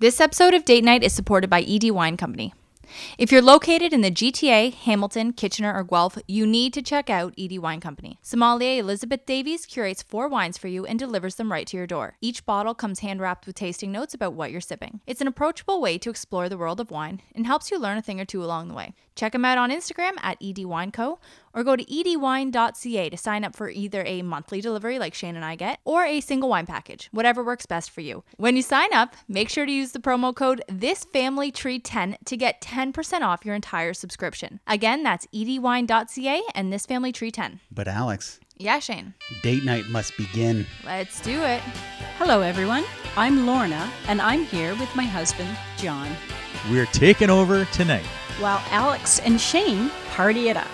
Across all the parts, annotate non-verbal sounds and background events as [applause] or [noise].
This episode of Date Night is supported by ED Wine Company. If you're located in the GTA, Hamilton, Kitchener, or Guelph, you need to check out ED Wine Company. Sommelier Elizabeth Davies curates four wines for you and delivers them right to your door. Each bottle comes hand wrapped with tasting notes about what you're sipping. It's an approachable way to explore the world of wine and helps you learn a thing or two along the way. Check them out on Instagram at edwineco or go to edwine.ca to sign up for either a monthly delivery like Shane and I get or a single wine package, whatever works best for you. When you sign up, make sure to use the promo code ThisFamilyTree10 to get 10% off your entire subscription. Again, that's edwine.ca and ThisFamilyTree10. But Alex, Yeah, Shane. date night must begin. Let's do it. Hello, everyone. I'm Lorna, and I'm here with my husband, John, We're taking over tonight. while Alex and Shane party it up.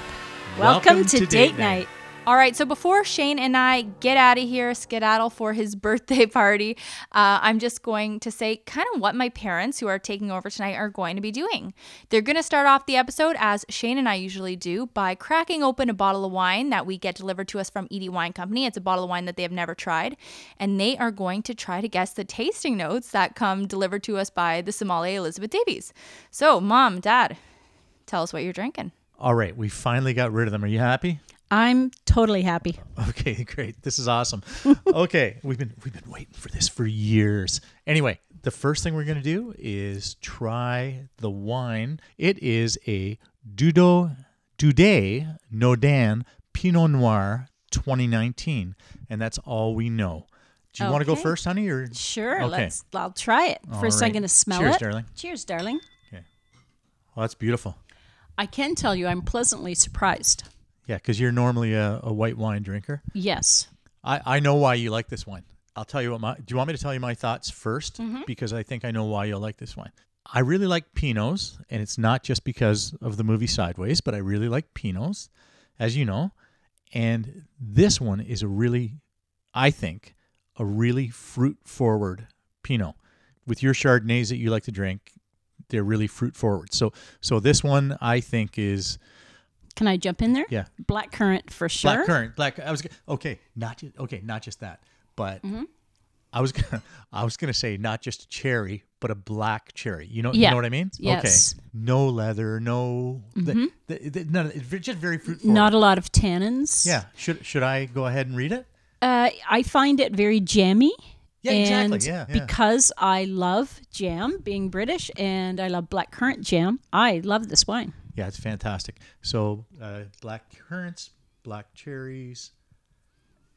Welcome Welcome, to, to Date Date Night. Night. All right, so before Shane and I get out of here, skedaddle for his [laughs] birthday party, uh, I'm just going to say kind of what my parents who are taking over tonight are going to be doing. They're going to start off the episode as Shane and I usually do by cracking open a bottle of wine that we get delivered to us from ED Wine Company. It's a bottle of wine that they have never tried, and they are going to try to guess the tasting notes that come delivered to us by the sommelier Elizabeth Davies. So, mom, dad, tell us what you're drinking. All right, we finally got rid of them. Are you happy? I'm totally happy. Okay, [laughs] great. This is awesome. okay, [laughs] we've been we've been waiting for this for years. Anyway, the first thing we're going to do is try the wine. It is a Dudo Doudet Naudin Pinot Noir 2019, and that's all we know. Do you want to go first, honey, or Sure, Okay. let's. I'll try it. All First, I'm going to smell Cheers, it. Cheers, darling. Cheers, darling. Okay. Well, that's beautiful. I can tell you, I'm pleasantly surprised. Yeah, because you're normally a, a white wine drinker. Yes. I, I know why you like this wine. I'll tell you what my. Do you want me to tell you my thoughts 1st mm-hmm. Because I think I know why you'll like this wine. I really like Pinots, and it's not just because of the movie Sideways, but I really like Pinots, as you know. And this one is a really, I think, a really fruit forward Pinot. With your Chardonnays that you like to drink, they're really fruit forward. So, so this one I think is Can I jump in there? yeah Black currant for sure. Black currant, black. I was okay. Not just okay. Not just that, but I was [laughs] gonna. I was gonna say not just cherry, but a black cherry. You know. yeah. You know what I mean? Yes. Okay. No leather. No. The, the, the, none. of- just very fruit forward. Not a lot of tannins. Yeah. Should Should I go ahead and read it? Uh, I find it very jammy. Yeah, exactly. And Yeah, yeah. because I love jam, being British, and I love black currant jam, I love this wine. Yeah, it's fantastic. So uh, black currants, black cherries,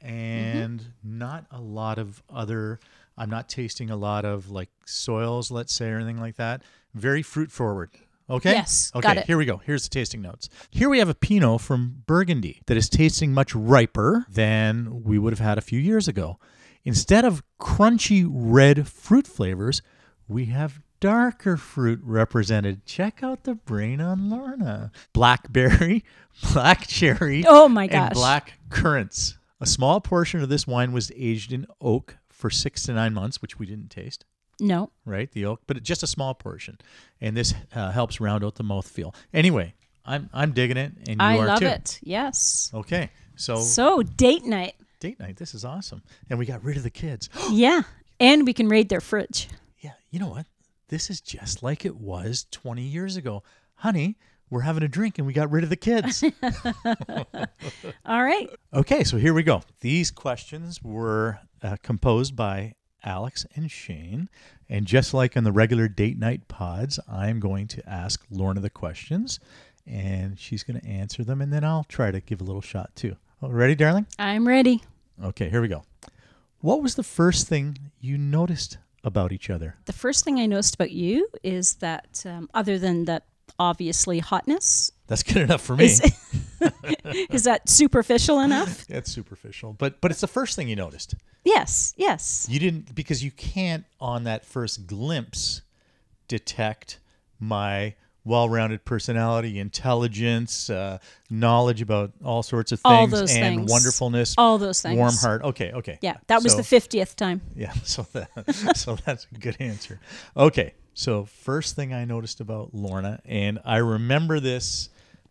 and not a lot of other. I'm not tasting a lot of like soils, let's say, or anything like that. Very fruit forward. Okay. Yes, Okay. Here we go. Here's the tasting notes. Here we have a Pinot from Burgundy that is tasting much riper than we would have had a few years ago. Instead of crunchy red fruit flavors, we have darker fruit represented. Check out the brain on Lorna. Blackberry, [laughs] black cherry, Oh my and gosh. black currants. A small portion of this wine was aged in oak for six to nine months, which we didn't taste No. right? The oak, but just a small portion, and this uh, helps round out the mouthfeel. Anyway, I'm I'm digging it, and you I are love it. Yes. Okay, so, So, date night. Date night. This is awesome, and we got rid of the kids. [gasps] Yeah. And we can raid their fridge. yeah, you know what? This is just like it was 20 years ago, honey. We're having a drink, and we got rid of the kids. [laughs] All right. Okay, so here we go. These questions were uh, composed by Alex and Shane. And just like on the regular date night pods, I'm going to ask Lorna the questions and she's going to answer them. And then I'll try to give a little shot too. Ready, darling? I'm ready. Okay, here we go. What was the first thing you noticed about each other? The first thing I noticed about you is that, um, other than that, obviously hotness, That's good enough for me. is, [laughs] is that superficial enough? [laughs] It's superficial, but but it's the first thing you noticed. Yes. Yes. You didn't because you can't on that first glimpse detect my well-rounded personality, intelligence, uh, knowledge about all sorts of things, All those and things. wonderfulness, All those things. warm heart. Okay, okay. Yeah. That was So- the 50th time. yeah. [laughs] So that [laughs] so that's a good answer. Okay, so first thing I noticed about Lorna, and I remember this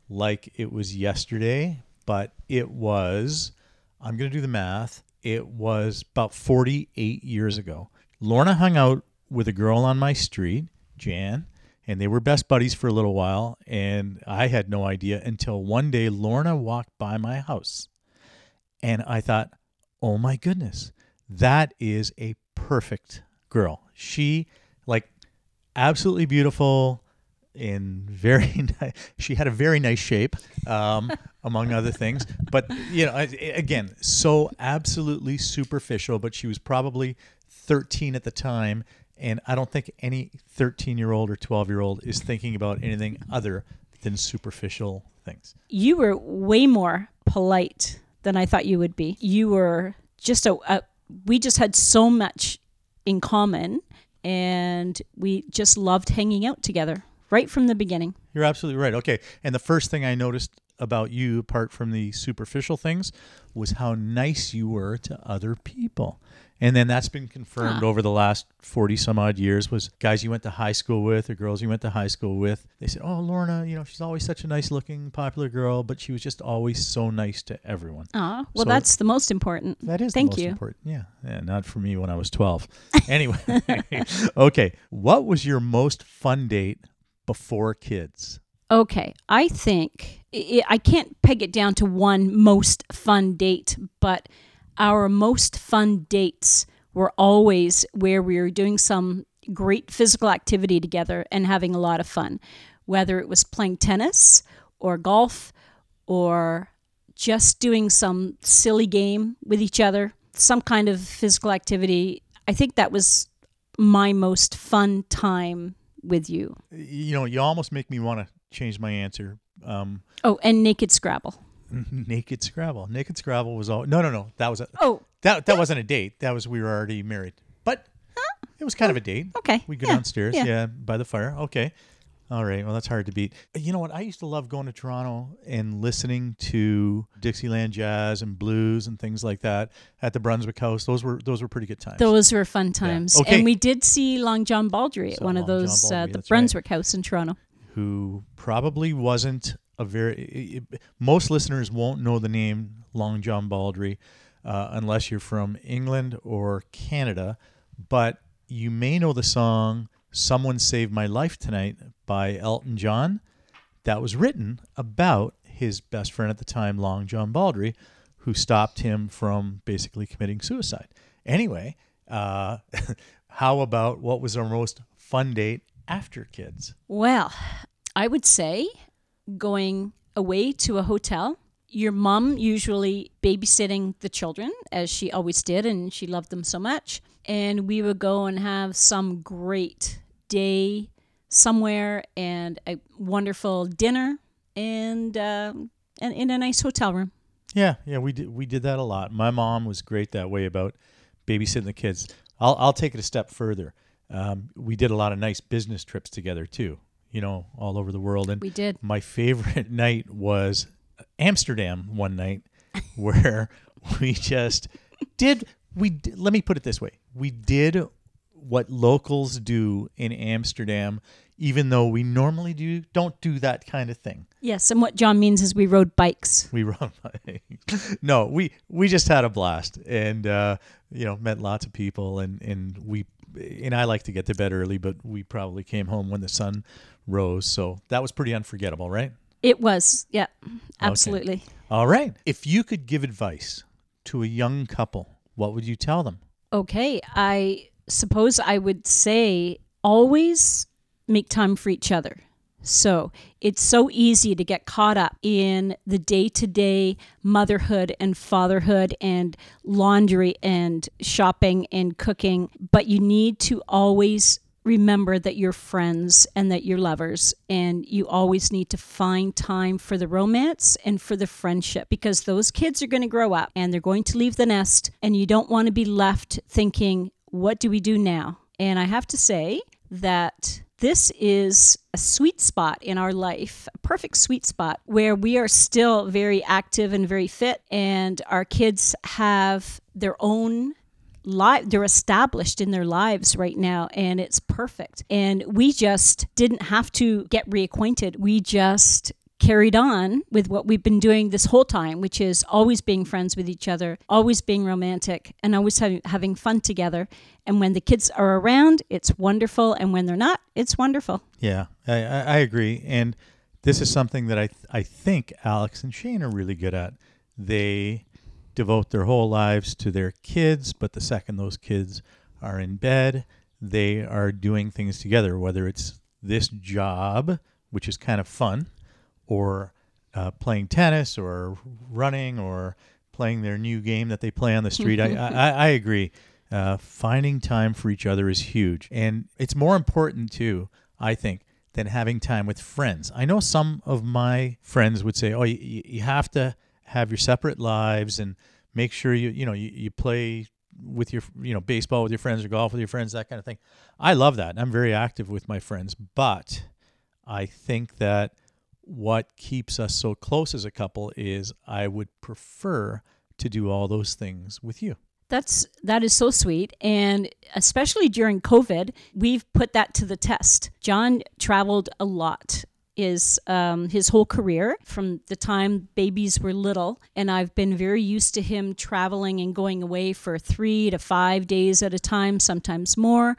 like it was yesterday, but it was. I'm gonna do the math. It was about 48 years ago. Lorna hung out with a girl on my street, Jan, and they were best buddies for a little while. And I had no idea until one day Lorna walked by my house. And I thought, oh my goodness, that is a perfect girl. She, like, absolutely beautiful and very [laughs] nice. She had a very nice shape, um, [laughs] among other things. But, you know, again, so absolutely superficial, but she was probably 13 at the time. And I don't think any 13 year old or 12 year old is thinking about anything other than superficial things. You were way more polite than I thought you would be. You were just a, a we just had so much in common and we just loved hanging out together right from the beginning. You're absolutely right. Okay. And the first thing I noticed about you, apart from the superficial things, was how nice you were to other people. And then that's been confirmed over the last 40 some odd years was guys you went to high school with or girls you went to high school with. They said, Oh, Lorna, you know, she's always such a nice looking, popular girl, but she was just always so nice to everyone. Ah, well So- that's the most important. That is Thank the most you. important. Yeah. yeah. Not for me when I was 12. [laughs] anyway. [laughs] okay. What was your most fun date before kids? Okay, I think i can't peg it down to one most fun date, but our most fun dates were always where we were doing some great physical activity together and having a lot of fun, whether it was playing tennis or golf or just doing some silly game with each other, some kind of physical activity. I think that was my most fun time with you. you know, you almost make me want to change my answer. Um, Oh, and Naked Scrabble. [laughs] naked Scrabble. Naked Scrabble was all. No, no, no. That was a, Oh, that that wasn't a date. That was we were already married. But it was kind of a date. okay. We go yeah, downstairs, yeah. yeah. by the fire. Okay. All right. Well, that's hard to beat. You know what? I used to love going to Toronto and listening to Dixieland jazz and blues and things like that at the Brunswick House. Those were those were pretty good times. Those were fun times. Okay. And we did see Long John Baldry at Saw one of Long John those, uh, the that's right. Brunswick House in Toronto. Who probably wasn't a very most listeners won't know the name Long John Baldry uh, unless you're from England or Canada, but you may know the song "Someone Saved My Life Tonight" by Elton John. That was written about his best friend at the time, Long John Baldry, who stopped him from basically committing suicide. Anyway, uh, [laughs] how about what was our most fun date after kids? Well, I would say going away to a hotel. Your mom usually babysitting the children, as she always did, and she loved them so much. And we would go and have some great day somewhere and a wonderful dinner and, uh, and in a nice hotel room. Yeah, yeah, we did we did that a lot. My mom was great that way about babysitting the kids. I'll I'll take it a step further. Um, we did a lot of nice business trips together too. You know, all over the world. And We did. my favorite [laughs] night was Amsterdam one night, [laughs] where we just did we. Let me put it this way: we did what locals do in Amsterdam, even though we normally do don't do that kind of thing. Yes, and what John means is we rode bikes. We rode [laughs] bikes. no, we we just had a blast and uh, you know met lots of people and and we and I like to get to bed early, but we probably came home when the sun rose, so that was pretty unforgettable, right? It was, yeah, absolutely. All right. If you could give advice to a young couple, what would you tell them? Okay, I suppose I would say always make time for each other. So it's so easy to get caught up in the day to day motherhood and fatherhood and laundry and shopping and cooking, but you need to always remember that you're friends and that you're lovers and you always need to find time for the romance and for the friendship because those kids are going to grow up and they're going to leave the nest and you don't want to be left thinking what do we do now? And i have to say that this is a sweet spot in our life, a perfect sweet spot where we are still very active and very fit, and our kids have their own life they're established in their lives right now and it's perfect. And we just didn't have to get reacquainted. We just carried on with what we've been doing this whole time, which is always being friends with each other, always being romantic, and always having, having fun together. And when the kids are around, it's wonderful. And when they're not, it's wonderful. Yeah, I, I agree. And this is something that I, th- I think Alex and Shane are really good at. They devote their whole lives to their kids, but the second those kids are in bed, they are doing things together, whether it's this job, which is kind of fun, or uh, playing tennis, or running, or playing their new game that they play on the street. I, [laughs] I, I agree. Uh, finding time for each other is huge. And it's more important, too, I think, than having time with friends. I know some of my friends would say, oh, you, you have to have your separate lives and make sure you, you know, you, you play with your, you know, baseball with your friends or golf with your friends, that kind of thing. I love that. I'm very active with my friends, but I think that what keeps us so close as a couple is I would prefer to do all those things with you. That's that is so sweet, and especially during COVID, we've put that to the test. John traveled a lot. Is um, his whole career from the time babies were little, and I've been very used to him traveling and going away for three to five days at a time, sometimes more.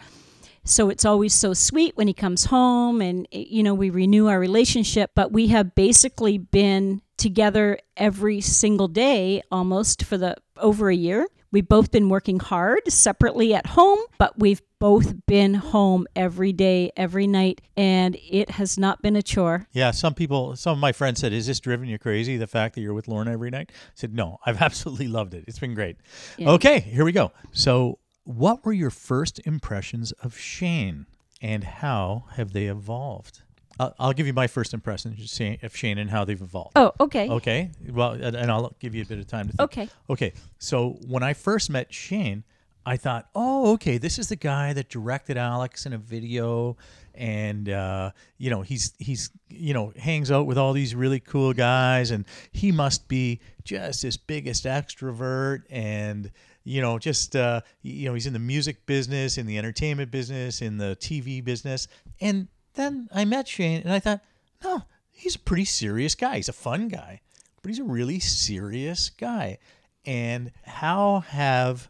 So it's always so sweet when he comes home and, eh, you know, we renew our relationship. But we have basically been together every single day almost for the over a year. We've both been working hard separately at home, but we've both been home every day, every night, and it has not been a chore. Yeah, some people, some of my friends said, "Is this driven you crazy? The fact that you're with Lorna every night?" I said, "No, I've [laughs] absolutely loved it. It's been great." Yeah. Okay, here we go. So, what were your first impressions of Shane, and how have they evolved? I'll, I'll give you my first impressions of Shane- and how they've evolved. Oh, okay. Okay. Well, and I'll give you a bit of time to think. Okay. Okay. So when I first met Shane, I thought, oh, okay, this is the guy that directed Alex in a video, and uh, you know he's he's you know hangs out with all these really cool guys, and he must be just this biggest extrovert, and you know just uh, you know he's in the music business, in the entertainment business, in the TV business, and then I met Shane, and I thought, no, he's a pretty serious guy. He's a fun guy, but he's a really serious guy. And how have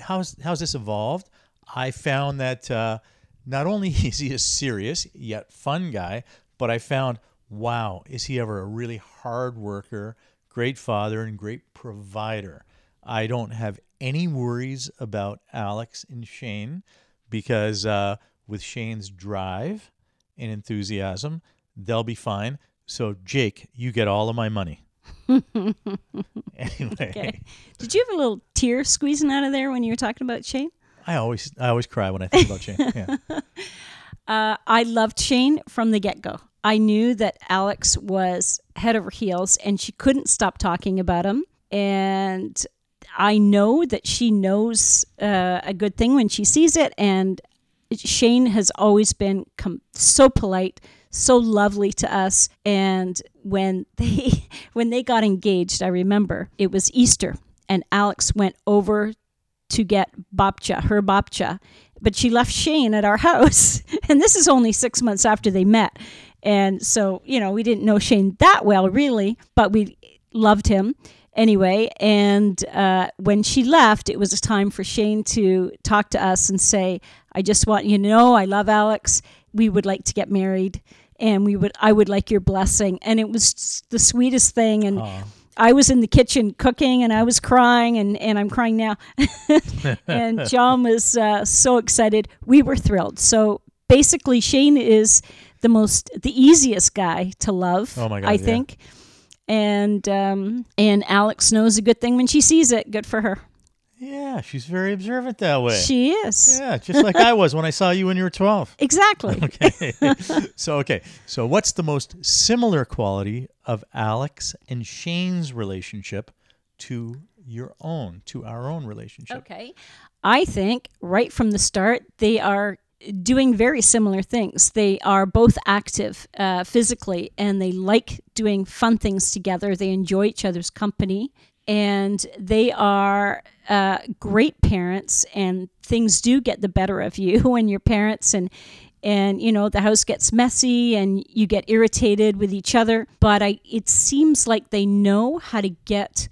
how's how's this evolved? I found that uh, not only [laughs] is he a serious yet fun guy, but I found wow, is he ever a really hard worker, great father, and great provider. I don't have any worries about Alex and Shane because uh, with Shane's drive and enthusiasm, they'll be fine. So, Jake, you get all of my money. [laughs] anyway, Okay. Did you have a little tear squeezing out of there when you were talking about Shane? I always I always cry when I think about Shane. Yeah. [laughs] Uh, I loved Shane from the get go. I knew that Alex was head over heels and she couldn't stop talking about him. And I know that she knows uh, a good thing when she sees it. And Shane has always been com- so polite, so lovely to us. And when [laughs] they when they got engaged, I remember it was Easter, and Alex went over to get babcia, her babcia, but she left Shane at our [laughs] house. And this is only six months after they met. And so, you know, we didn't know Shane that well, really, but we loved him anyway. And uh, when she left, it was a time for Shane to talk to us and say, I just want you to know I love Alex. We would like to get married. And we would, I would like your blessing. And it was the sweetest thing. And Aw. I was in the kitchen cooking and I was crying and, and I'm crying now. [laughs] and John was uh, so excited. We were thrilled. So basically, Shane is the most, the easiest guy to love, Oh my God, I yeah. think. And um, and Alex knows a good thing when she sees it. Good for her. yeah, she's very observant that way. She is. yeah, just like I was when I saw you when you were 12. [laughs] Exactly. [laughs] Okay. [laughs] so okay. So what's the most similar quality of Alex and Shane's relationship to your own, to our own relationship? Okay. I think right from the start, they are doing very similar things. They are both active uh, physically and they like doing fun things together. They enjoy each other's company and they are uh, great parents, and things do get the better of you [laughs] when you're parents and and you know the house gets messy and you get irritated with each other but i it seems like they know how to get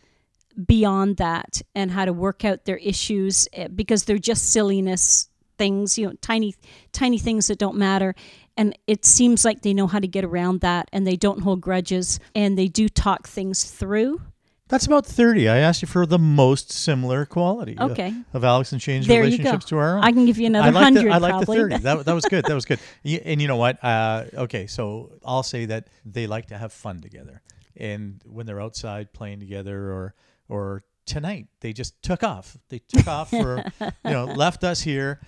beyond that and how to work out their issues eh, because they're just silliness things you know tiny tiny things that don't matter and it seems like they know how to get around that and they don't hold grudges and they do talk things through That's about 30. I asked you for the most similar quality uh, Okay. of Alex and Shane's there relationships to our own. i can give you another I like hundred the, I like the 30. That, that was good. That was good. [laughs] And you know what? Uh, okay, so I'll say that they like to have fun together. And when they're outside playing together or or tonight, they just took off. They took off for, [laughs] you know, left us here.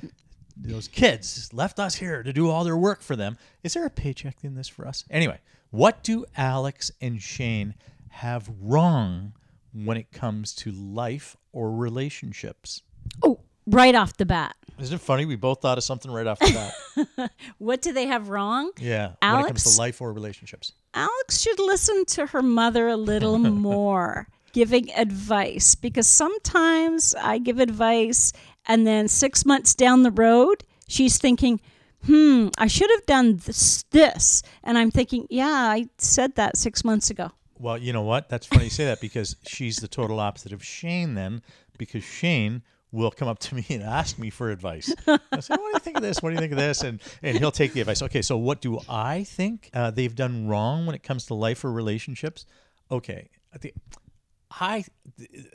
Those kids left us here to do all their work for them. Is there a paycheck in this for us? Anyway, what do Alex and Shane have wrong when it comes to life or relationships? oh right off the bat Isn't it funny? We both thought of something right off the bat. [laughs] what do they have wrong Yeah. Alex, When it comes to life or relationships. Alex should listen to her mother a little [laughs] more, giving advice because sometimes I give advice and then six months down the road, she's thinking, hmm, I should have done this, this. And I'm thinking, yeah, I said that six months ago. Well, you know what? That's funny you say that because she's the total opposite of Shane then, because Shane will come up to me and ask me for advice. I say, what do you think of this? What do you think of this? And and he'll take the advice. Okay, so what do I think uh, they've done wrong when it comes to life or relationships? Okay, I think I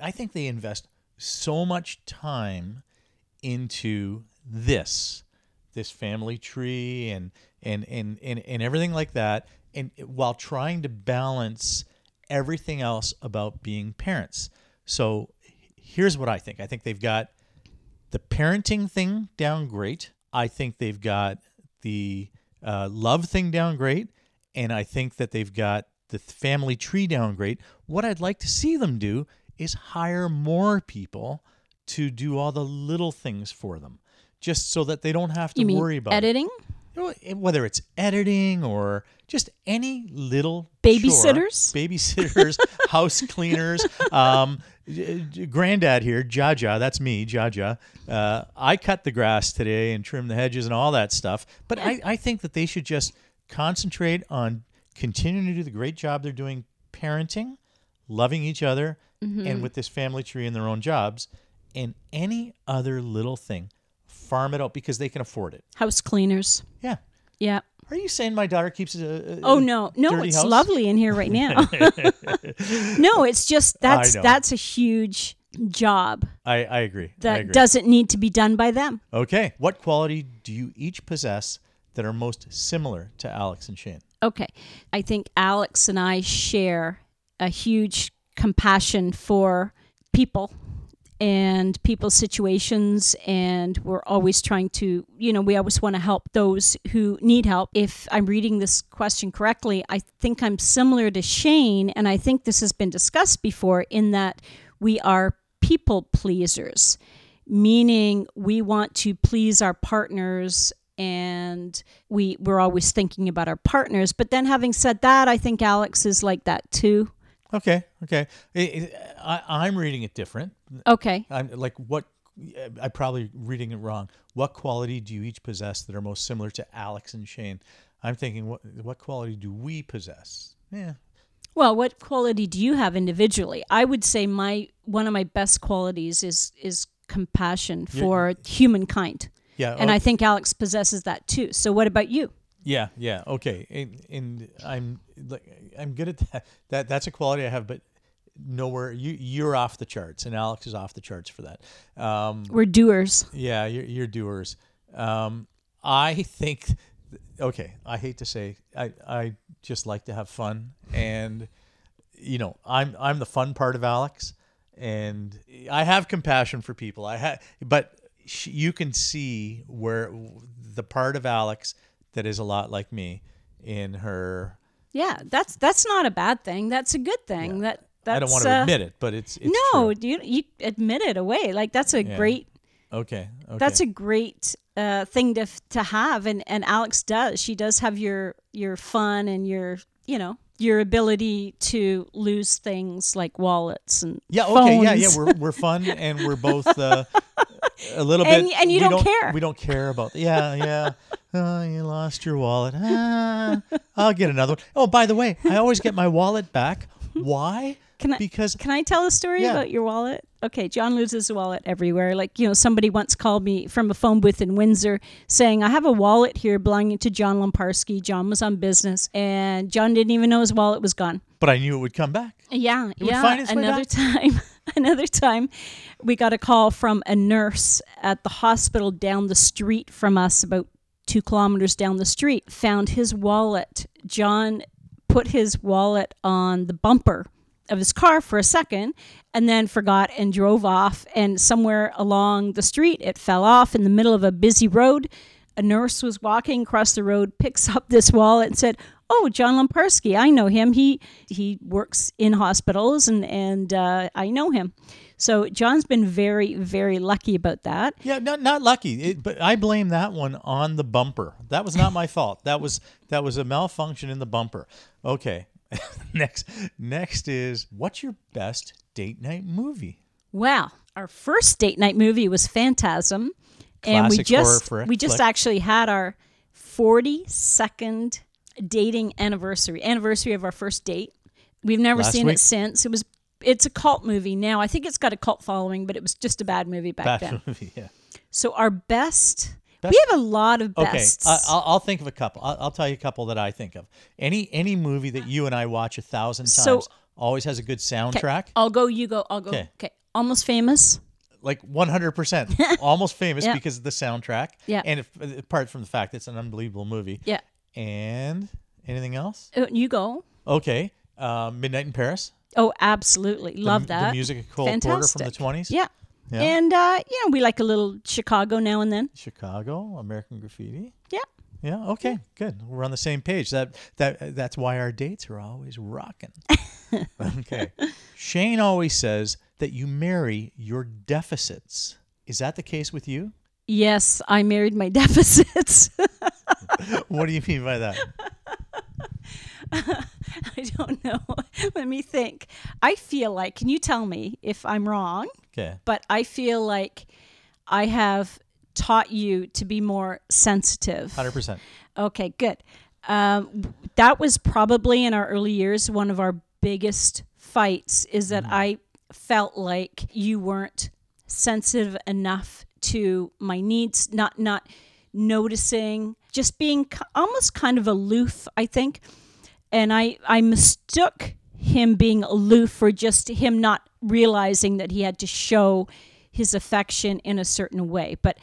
I think they invest so much time into this this family tree and and and and, and everything like that and while trying to balance everything else about being parents. So here's what i think. I think they've got the parenting thing down great. I think they've got the uh, love thing down great. And i think that they've got the family tree down great. What i'd like to see them do is hire more people to do all the little things for them just so that they don't have to worry about it. editing? It- whether it's editing or just any little Babysitters? chore, babysitters, [laughs] house cleaners. Um, granddad here, Jaja, that's me, Jaja. Uh, I cut the grass today and trim the hedges and all that stuff. But I, I think that they should just concentrate on continuing to do the great job they're doing parenting, loving each other, Mm-hmm. and with this family tree in their own jobs, and any other little thing. Farm it out because they can afford it. House cleaners. Yeah. Yeah. Are you saying my daughter keeps a, a Oh no, no, it's house? lovely in here right now. [laughs] no, it's just that's that's a huge job I, I agree. I that agree. doesn't need to be done by them. Okay. What quality do you each possess that are most similar to Alex and Shane? Okay. I think Alex and I share a huge compassion for people and people's situations and we're always trying to you know we always want to help those who need help if i'm reading this question correctly i think i'm similar to shane and i think this has been discussed before in that we are people pleasers meaning we want to please our partners and we we're always thinking about our partners but then having said that i think alex is like that too Okay. Okay. I- I'm reading it different. Okay I'm like, what? Uh, I'm probably reading it wrong. What quality do you each possess that are most similar to Alex and Shane? I'm thinking, what what quality do we possess? Yeah. Well, what quality do you have individually? I would say my one of my best qualities is is compassion for humankind. Yeah. And oh, I think Alex possesses that too. So what about you? Yeah, yeah, okay, and, and I'm like I'm good at that. That that's a quality I have, but nowhere you you're off the charts, and Alex is off the charts for that. Um, We're doers. yeah, you're, you're doers. Um, I think, okay, I hate to say, I I just like to have fun, and you know, I'm I'm the fun part of Alex, and I have compassion for people. I have, but sh- you can see where the part of Alex that is a lot like me in her. Yeah, that's that's not a bad thing. That's a good thing. That that's I don't want to uh, admit it, but it's, it's no, true. you you admit it away. Like that's a Yeah. great Okay, okay. that's a great uh, thing to to have, and and Alex does. She does have your your fun and your you know your ability to lose things like wallets and Yeah. Okay. Yeah. Yeah. We're we're fun [laughs] and we're both uh, a little And- bit, and you we don't care. We don't care about. Yeah, yeah. [laughs] Oh, you lost your wallet. Ah, I'll get another one. Oh, by the way, I always get my wallet back. Why? Can I because can I tell a story Yeah. about your wallet? Okay, John loses a wallet everywhere. Like, you know, somebody once called me from a phone booth in Windsor saying, I have a wallet here belonging to John Lamparski. John was on business and John didn't even know his wallet was gone. but I knew it would come back. Yeah, would yeah. find its way another time, [laughs] another time, we got a call from a nurse at the hospital down the street from us, about two kilometers down the street. Found his wallet. John put his wallet on the bumper of his car for a second, and then forgot and drove off. And somewhere along the street, it fell off in the middle of a busy road. A nurse was walking across the road, [laughs] picks up this wallet, and said, "Oh, John Lamparski, I know him. He he works in hospitals, and and uh, I know him." So John's been very very lucky about that. Yeah, not not lucky, it, but I blame that one on the bumper. That was not my fault. That was that was a malfunction in the bumper. Okay, [laughs] next next is what's your best date night movie? Well, our first date night movie was Phantasm, and we Classic just flick- we just flick. actually had our forty second dating anniversary anniversary of our first date. We've never Last seen week? it since. It was it's a cult movie now. I think it's got a cult following, but it was just a bad movie back Bad then. movie. Yeah. So our Best- we have a lot of Okay. I, I'll, I'll think of a couple. I'll, I'll tell you a couple that I think of. Any any movie that you and I watch a thousand times So- always has a good soundtrack. I'll go. You go. I'll go. 'Kay. Okay. Almost famous. Like 100%. [laughs] almost famous Yeah. because of the soundtrack. Yeah. And if, apart from the fact it's an unbelievable movie. Yeah. And anything else? Uh, You go. Okay. Uh, Midnight in Paris. Oh, absolutely. Love the, that. The music of Cole Porter from the 20s. Yeah. Yeah. And uh, you know, we like a little Chicago now and then. Chicago, American Graffiti. Yeah. Yeah. Okay. Good. We're on the same page. That that that's why our dates are always rocking. [laughs] okay. Shane always says that you marry your deficits. Is that the case with you? Yes, I married my [laughs] deficits. What do you mean by that? [laughs] [laughs] I don't know. [laughs] Let me think. I feel like, can you tell me if I'm wrong? Okay. But I feel like I have taught you to be more sensitive. Hundred percent. Okay, good. Um, that was probably in our early years one of our biggest fights is that I felt like you weren't sensitive enough to my needs, not not noticing, just being almost kind of aloof, I think. And I I mistook him being aloof for just him not realizing that he had to show his affection in a certain way. But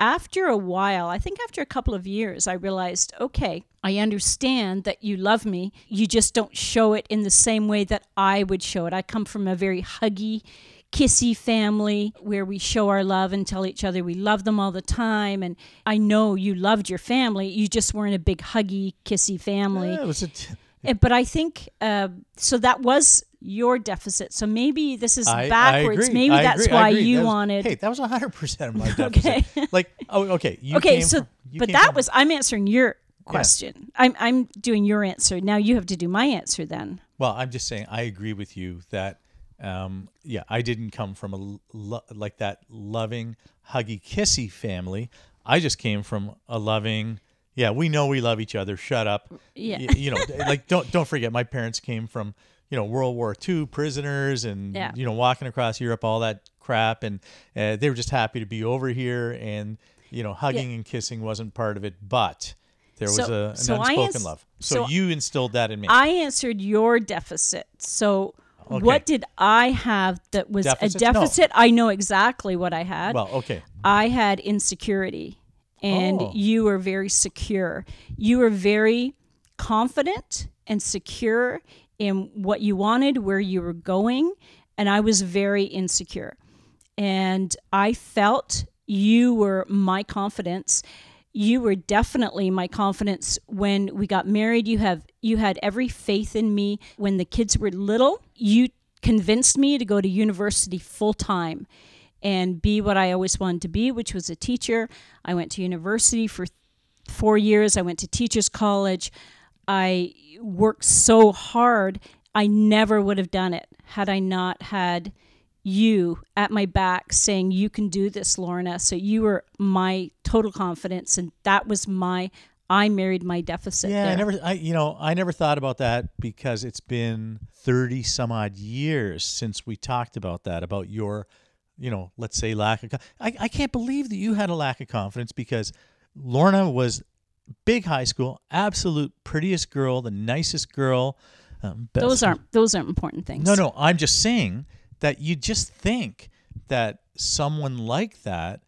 after a while, I think after a couple of years, I realized, okay, I understand that you love me. You just don't show it in the same way that I would show it. I come from a very huggy, kissy family where we show our love and tell each other we love them all the time. And I know you loved your family. You just weren't a big huggy, kissy family. Yeah, it was a t- But I think uh, so. That was your deficit. So maybe this is I- I backwards. agree. Maybe I that's agree. Why you That was- wanted. Hey, that was hundred percent of my [laughs] deficit. Okay. Like, oh, okay. You okay, so from- but that from- was I'm answering your question. I'm I'm doing your answer. Now you have to do my answer then. Well, I'm just saying I agree with you that um, yeah, I didn't come from a lo- like that loving, huggy, kissy family. I just came from a loving. Yeah, we know we love each other. Shut up. Yeah. Y- you know, [laughs] like don't don't forget. My parents came from you know World War II prisoners and Yeah. you know walking across Europe, all that crap, and uh, they were just happy to be over here. And you know, hugging and kissing wasn't part of it, but there was So- a, an so unspoken ans- love. So, so you instilled that in me. I answered your deficit. So Okay. what did I have that was Deficits? a No. deficit? I know exactly what I had. well, okay. I had insecurity, and Oh. you were very secure. You were very confident and secure in what you wanted, where you were going, and I was very insecure. And I felt you were my confidence. You were definitely my confidence when we got married. You have you had every faith in me when the kids were little. You convinced me to go to university full time and be what I always wanted to be, which was a teacher. I went to university for four years. I went to teachers college. I worked so hard. I never would have done it had I not had you at my back saying, You can do this, Lorna. So you were my total confidence. And that was my, I married my deficit. Yeah, I never, I you know, I never thought about that because it's been thirty some odd years since we talked about that about your, you know, let's say lack of. I I can't believe that you had a lack of confidence because Lorna was big high school, absolute prettiest girl, the nicest girl. Um, Those aren't those aren't important things. No, no, I'm just saying that you just think that someone like that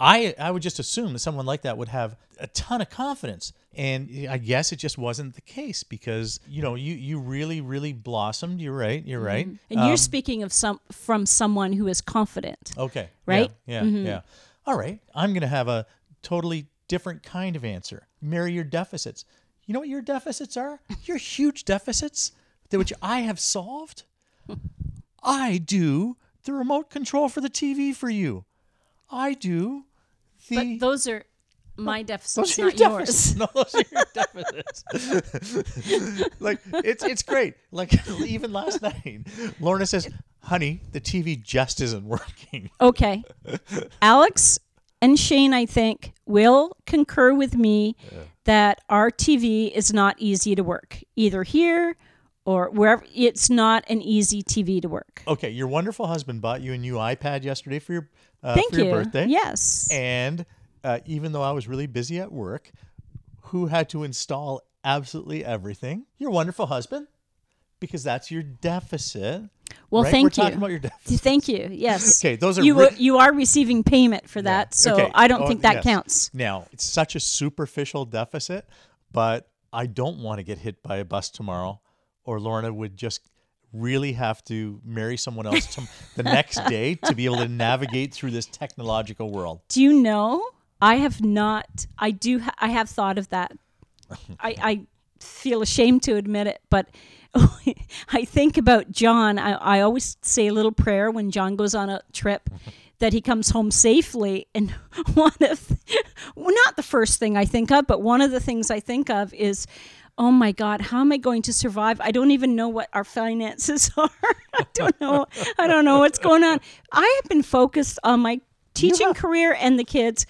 I I would just assume that someone like that would have a ton of confidence. And I guess it just wasn't the case because, you know, you you really really blossomed. You're right. You're right. Mm-hmm. And you're um, speaking of some from someone who is confident. Okay. Right? Yeah. Yeah. yeah. All right. I'm to have a totally different kind of answer. Marry your deficits. You know what your deficits are? Your huge deficits that which I have solved. I do the remote control for the TV for you. I do the But those are my deficits, are your not yours. No, those are your deficits. like it's it's great. Like [laughs] even last night, Lorna says, "Honey, the TV just isn't working." Okay. Alex and Shane, I think, will concur with me that our TV is not easy to work, either here or wherever. It's not an easy TV to work. Okay, your wonderful husband bought you a new iPad yesterday for your uh, Thank for you. your birthday. Yes. And uh, even though I was really busy at work, who had to install absolutely everything? Your wonderful husband, because that's your deficit. well, right? thank We're you. talking about your [laughs] deficit. Thank you. Yes. [laughs] Okay, those are you. re- are- you are receiving payment for that, so Okay. I don't Oh, think that yes. counts. Now, it's such a superficial deficit, but I don't want to get hit by a bus tomorrow, or Lorna would just really have to marry someone else to, the next [laughs] day to be able to navigate through this technological world. Do you know? I have not. I do. Ha- I have thought of that. [laughs] I, I feel ashamed to admit it, but [laughs] I think about John. I, I always say a little prayer when John goes on a trip [laughs] that he comes home safely. And one of, well, not the first thing I think of, but one of the things I think of is, oh my God, how am I going to survive? I don't even know what our finances are. I don't know. I don't know what's going on. I have been focused on my teaching career and the kids.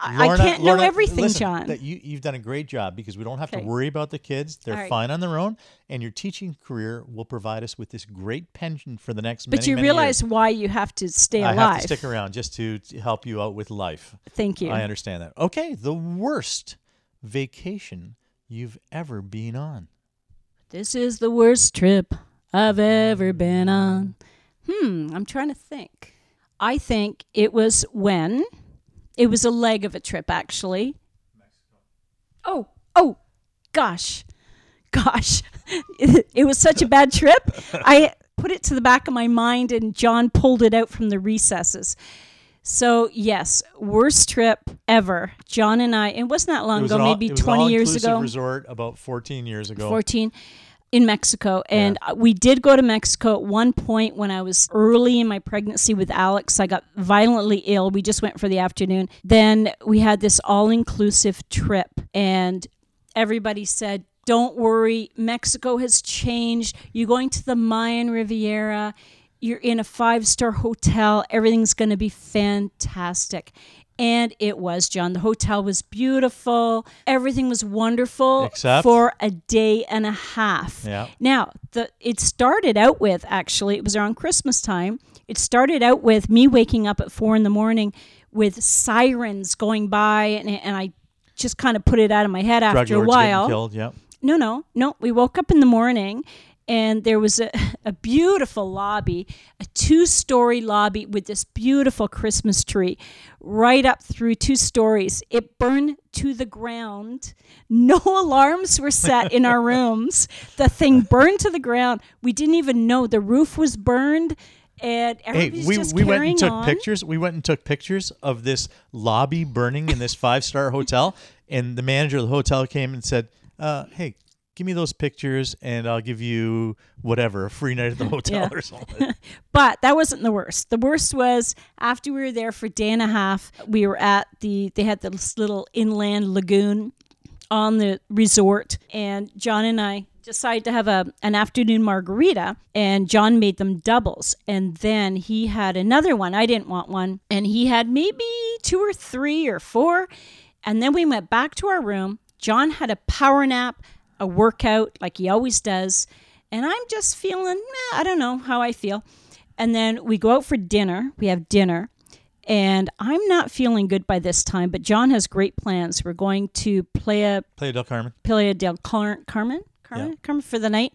I, I can't Lorna, know everything, listen, John. That you, you've done a great job because we don't have Okay. to worry about the kids. They're right. fine on their own. And your teaching career will provide us with this great pension for the next but many, you many realize years. why you have to stay alive. I have to stick around just to, to help you out with life. Thank you. I understand that. Okay, the worst vacation you've ever been on. This is the worst trip I've ever been on. Hmm, I'm trying to think. I think it was when it was a leg of a trip, actually. Oh, oh, gosh, gosh. It, [laughs] it was such a bad trip. I put it to the back of my mind, and John pulled it out from the recesses. So, yes, worst trip ever. John and I, it wasn't that long It was ago, all- maybe it was 20 years all-inclusive ago. resort about 14 years ago. 14 in Mexico. And we did go to Mexico at one point when I was early in my pregnancy with Alex. I got violently ill. We just went for the afternoon. Then we had this all inclusive trip, and everybody said, don't worry, Mexico has changed. You're going to the Mayan Riviera. You're in a five star hotel. Everything's going to be fantastic. And it was, John. The hotel was beautiful. Everything was wonderful Except? for a day and a half. Yeah. Now, the it started out with actually, it was around Christmas time. It started out with me waking up at four in the morning with sirens going by, and, and I just kind of put it out of my head Drug after a while. killed. Yeah. No, no, no. We woke up in the morning and there was a, [laughs] a beautiful lobby, a two story lobby with this beautiful Christmas tree right up through two stories. It burned to the ground. No [laughs] alarms were set in our rooms. The thing burned to the ground. We didn't even know the roof was burned. And Hey, we, we went and took on. pictures. We went and took pictures of this lobby burning in this five star hotel. And the manager of the hotel came and said, uh, Hey, give me those pictures and I'll give you whatever, a free night at the [laughs] hotel Yeah. or something. [laughs] But that wasn't the worst. The worst was after we were there for a day and a half, we were at the, they had this little inland lagoon on the resort, and John and I decided to have a an afternoon margarita, and John made them doubles, and then he had another one. I didn't want one, and he had maybe two or three or four, and then we went back to our room. John had a power nap, a workout like he always does, and I'm just feeling eh, I don't know how I feel. And then we go out for dinner. We have dinner. And I'm not feeling good by this time, but John has great plans. We're going to Playa Playa del Carmen. Playa del Car- Carmen, Carmen, Yeah. Carmen for the night.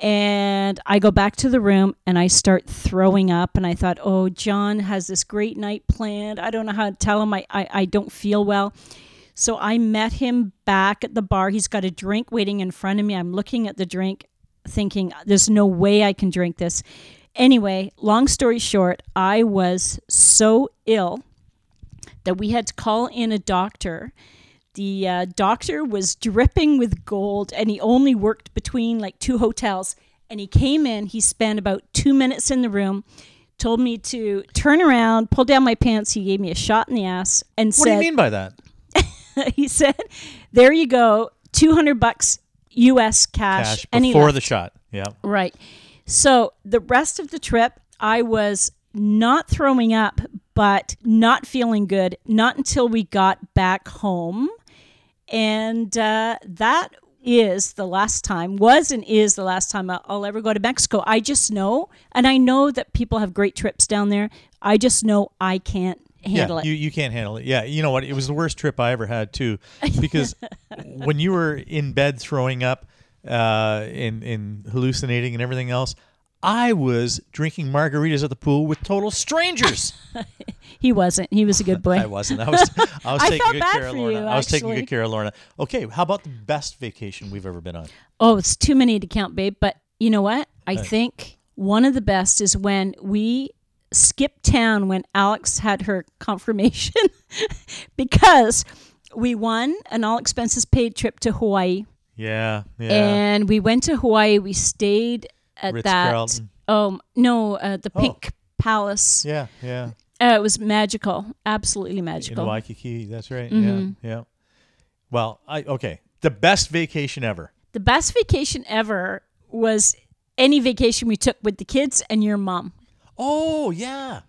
And I go back to the room and I start throwing up. And I thought, oh, John has this great night planned. I don't know how to tell him I, I, I don't feel well. So I met him back at the bar. He's got a drink waiting in front of me. I'm looking at the drink, thinking, there's no way I can drink this. Anyway, long story short, I was so ill that we had to call in a doctor. The uh, doctor was dripping with gold and he only worked between like two hotels. And he came in, he spent about two minutes in the room, told me to turn around, pull down my pants. He gave me a shot in the ass and What do you mean by that? [laughs] he said, there you go, 200 bucks US cash. Cash and before the shot. Yeah. Right. So the rest of the trip, I was not throwing up, but not feeling good, not until we got back home. And uh, that is the last time, was and is the last time I'll ever go to Mexico. I just know, and I know that people have great trips down there. I just know I can't handle yeah, it. You, you can't handle it. Yeah, you know what? It was the worst trip I ever had too, [laughs] because when you were in bed throwing up, uh, and and hallucinating and everything else, I was drinking margaritas at the pool with total strangers. [laughs] he wasn't. He was a good boy. [laughs] I wasn't. I was. I was I taking good care of Lorna. you, I was taking good care of Lorna. Okay, how about the best vacation we've ever been on? Oh, it's too many to count, babe. But you know what? I think one of the best is when we skipped town when Alex had her confirmation [laughs] because we won an all expenses paid trip to Hawaii. Yeah, yeah. And we went to Hawaii. We stayed at that. Ritz-Carlton. Um, no, uh, the Oh. Pink Palace. yeah, yeah. Uh, it was magical, absolutely magical. In. Waikiki, that's right. Mhm. Yeah, yeah. Well, I okay. The best vacation ever. The best vacation ever was any vacation we took with the kids and your mom. Oh yeah,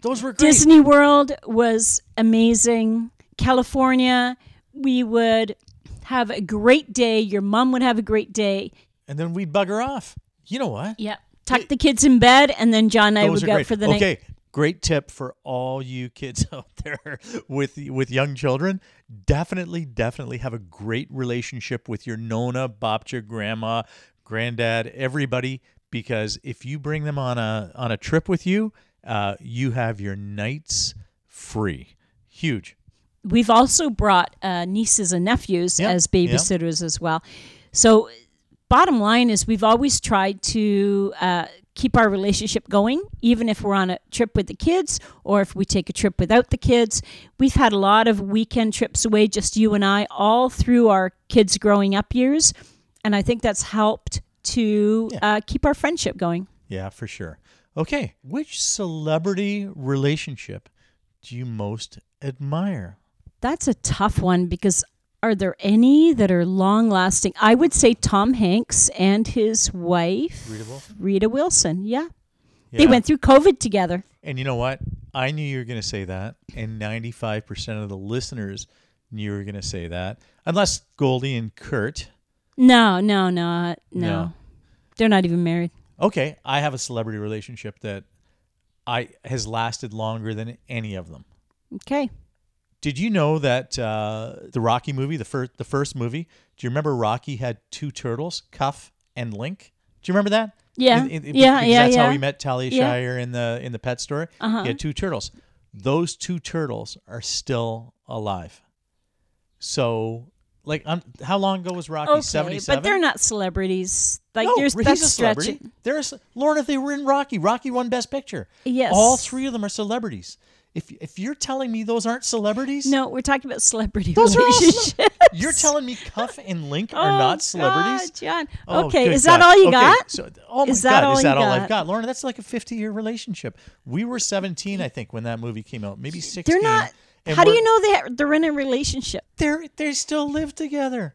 those were great. Disney World was amazing. California, we would have a great day. Your mom would have a great day. and then we'd bugger off. You know what? Yeah. Tuck the kids in bed, and then John and I would go great. for the night. okay, great tip for all you kids [laughs] out there with with young children. Definitely, definitely have a great relationship with your nona, babcia, grandma, granddad, everybody. Because if you bring them on a on a trip with you, uh, you have your nights free. Huge. We've also brought uh, nieces and nephews as babysitters as well. So, bottom line is, we've always tried to uh, keep our relationship going, even if we're on a trip with the kids or if we take a trip without the kids. We've had a lot of weekend trips away, just you and I, all through our kids' growing up years. And I think that's helped to Yeah. uh, keep our friendship going. Yeah, for sure. Okay, which celebrity relationship do you most admire? That's a tough one because are there any that are long lasting? I would say Tom Hanks and his wife, Rita Wilson? Rita Wilson. Yeah. They went through COVID together. And you know what? I knew you were going to say that, and 95% of the listeners knew you were going to say that, unless Goldie and Kurt. No, no, no, no. No. They're not even married. Okay, I have a celebrity relationship that I has lasted longer than any of them. Okay. Did you know that uh, the Rocky movie, the first the first movie, do you remember Rocky had two turtles, Cuff and Link? Do you remember that? Yeah. In- in- Yeah, because yeah, That's how we met Talia Yeah. Shire in the in the pet store. Uh-huh. He had two turtles. Those two turtles are still alive. So, like, um, how long ago was Rocky? Okay, Seventy-seven. but they're not celebrities. Like no, there's he's that's a celebrity. stretching. There's Lorna. If they were in Rocky. Rocky won Best Picture. Yes. All three of them are celebrities. If if you're telling me those aren't celebrities, No, we're talking about celebrity those are all. relationships. Cele- you're telling me Cuff and Link are [laughs] Oh, not celebrities. God, John. Oh, okay, good is that God. all you Okay, got? So, oh my Is that God, all is that all I've got? got? Lorna, that's like a 50 year relationship. We were 17, I think, when that movie came out. Maybe 16. They're not. And How do you know they're, they're in a relationship? They're they still live together.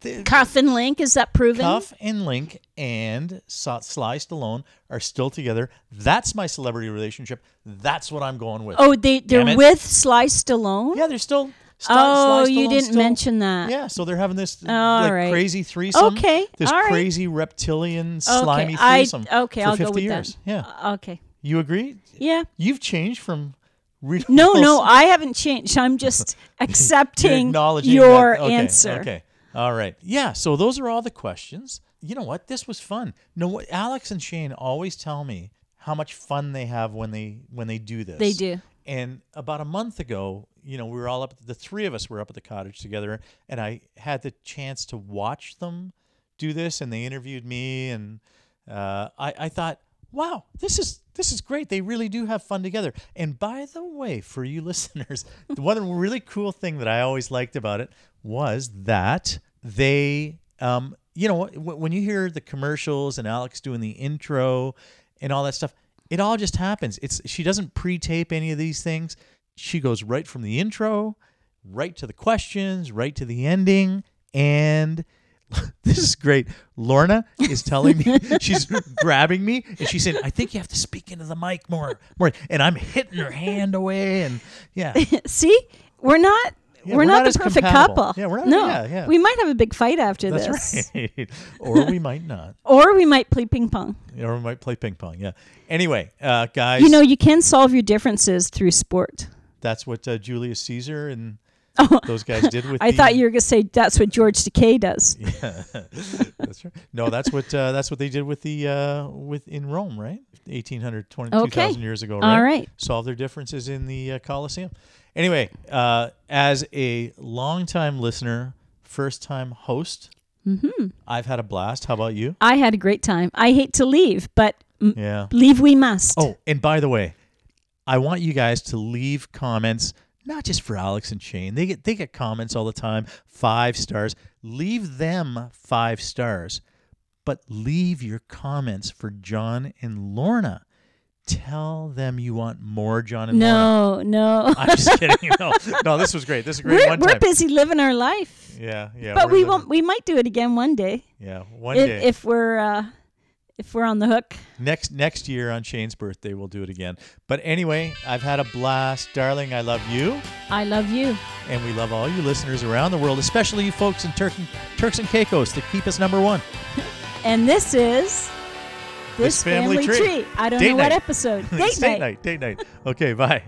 The- Cuff and Link, is that proven? Cuff and Link and Sly Stallone are still together. That's my celebrity relationship. That's what I'm going with. Oh, they they're with Sly Stallone? yeah, they're still. Sly, oh, Sly you didn't still- mention that. Yeah, so they're having this like right. crazy threesome. Okay, This all right. crazy reptilian Okay, slimy I, threesome. okay, for I'll 50 go with years. that. Yeah, Uh, okay. you agree? Yeah. You've changed from. Rita No, no, [laughs] I haven't changed. I'm just [laughs] accepting your okay, answer. Okay. All right. Yeah. So those are all the questions. You know what? This was fun. No, what Alex and Shane always tell me how much fun they have when they when they do this. They do. And about a month ago, you know, we were all up. The three of us were up at the cottage together, and I had the chance to watch them do this, and they interviewed me, and uh, I, I thought, wow, this is this is great. They really do have fun together. And by the way, for you [laughs] listeners, the one really cool thing that I always liked about it was that they, um, you know, wh- when you hear the commercials and Alex doing the intro and all that stuff, it all just happens. It's she doesn't pre-tape any of these things. She goes right from the intro, right to the questions, right to the ending, and [laughs] this is great. Lorna is telling me [laughs] she's grabbing me and she's saying, "I think you have to speak into the mic more, more." And I'm hitting her hand away, and yeah, [laughs] See, we're not. Yeah, we're, we're not, not the perfect compatible. couple. Yeah, we're not- No, yeah, yeah. we might have a big fight after this, right. or we might not, or we might play ping pong. or we might play ping pong. Yeah. Anyway, uh, guys, You know, you can solve your differences through sport. that's what uh, Julius Caesar and Oh, [laughs] those guys did with. I the, thought you were going to say that's what George Takei does. [laughs] Yeah, that's right. No, that's what uh, that's what they did with the uh, with in Rome, right? 1800, 20, Okay. 2000 years ago, right? All right. Solve their differences in the uh, Colosseum. Anyway, uh, as a longtime listener, first time host, hmm I've had a blast. How about you? I had a great time. I hate to leave, but m- Yeah. leave we must. Oh, and by the way, I want you guys to leave comments, not just for Alex and Shane. They get they get comments all the time, five stars. Leave them five stars, but leave your comments for John and Lorna. Tell them you want more John and Lorna. no, no. [laughs] I'm just kidding. No, [laughs] no, this was great. This is a great we're one we're time. busy living our life, Yeah, yeah. but we living- won't. We might do it again one day, Yeah, one if, day. if we're uh, if we're on the hook. next next year on Shane's birthday, we'll do it again. But anyway, I've had a blast, darling. I love you. I love you. And we love all you listeners around the world, especially you folks in Turk- Turks and Caicos that keep us number one. [laughs] And this is This Family Tree. I don't Date know what episode. [laughs] Date date night. night. Date night. Okay, bye.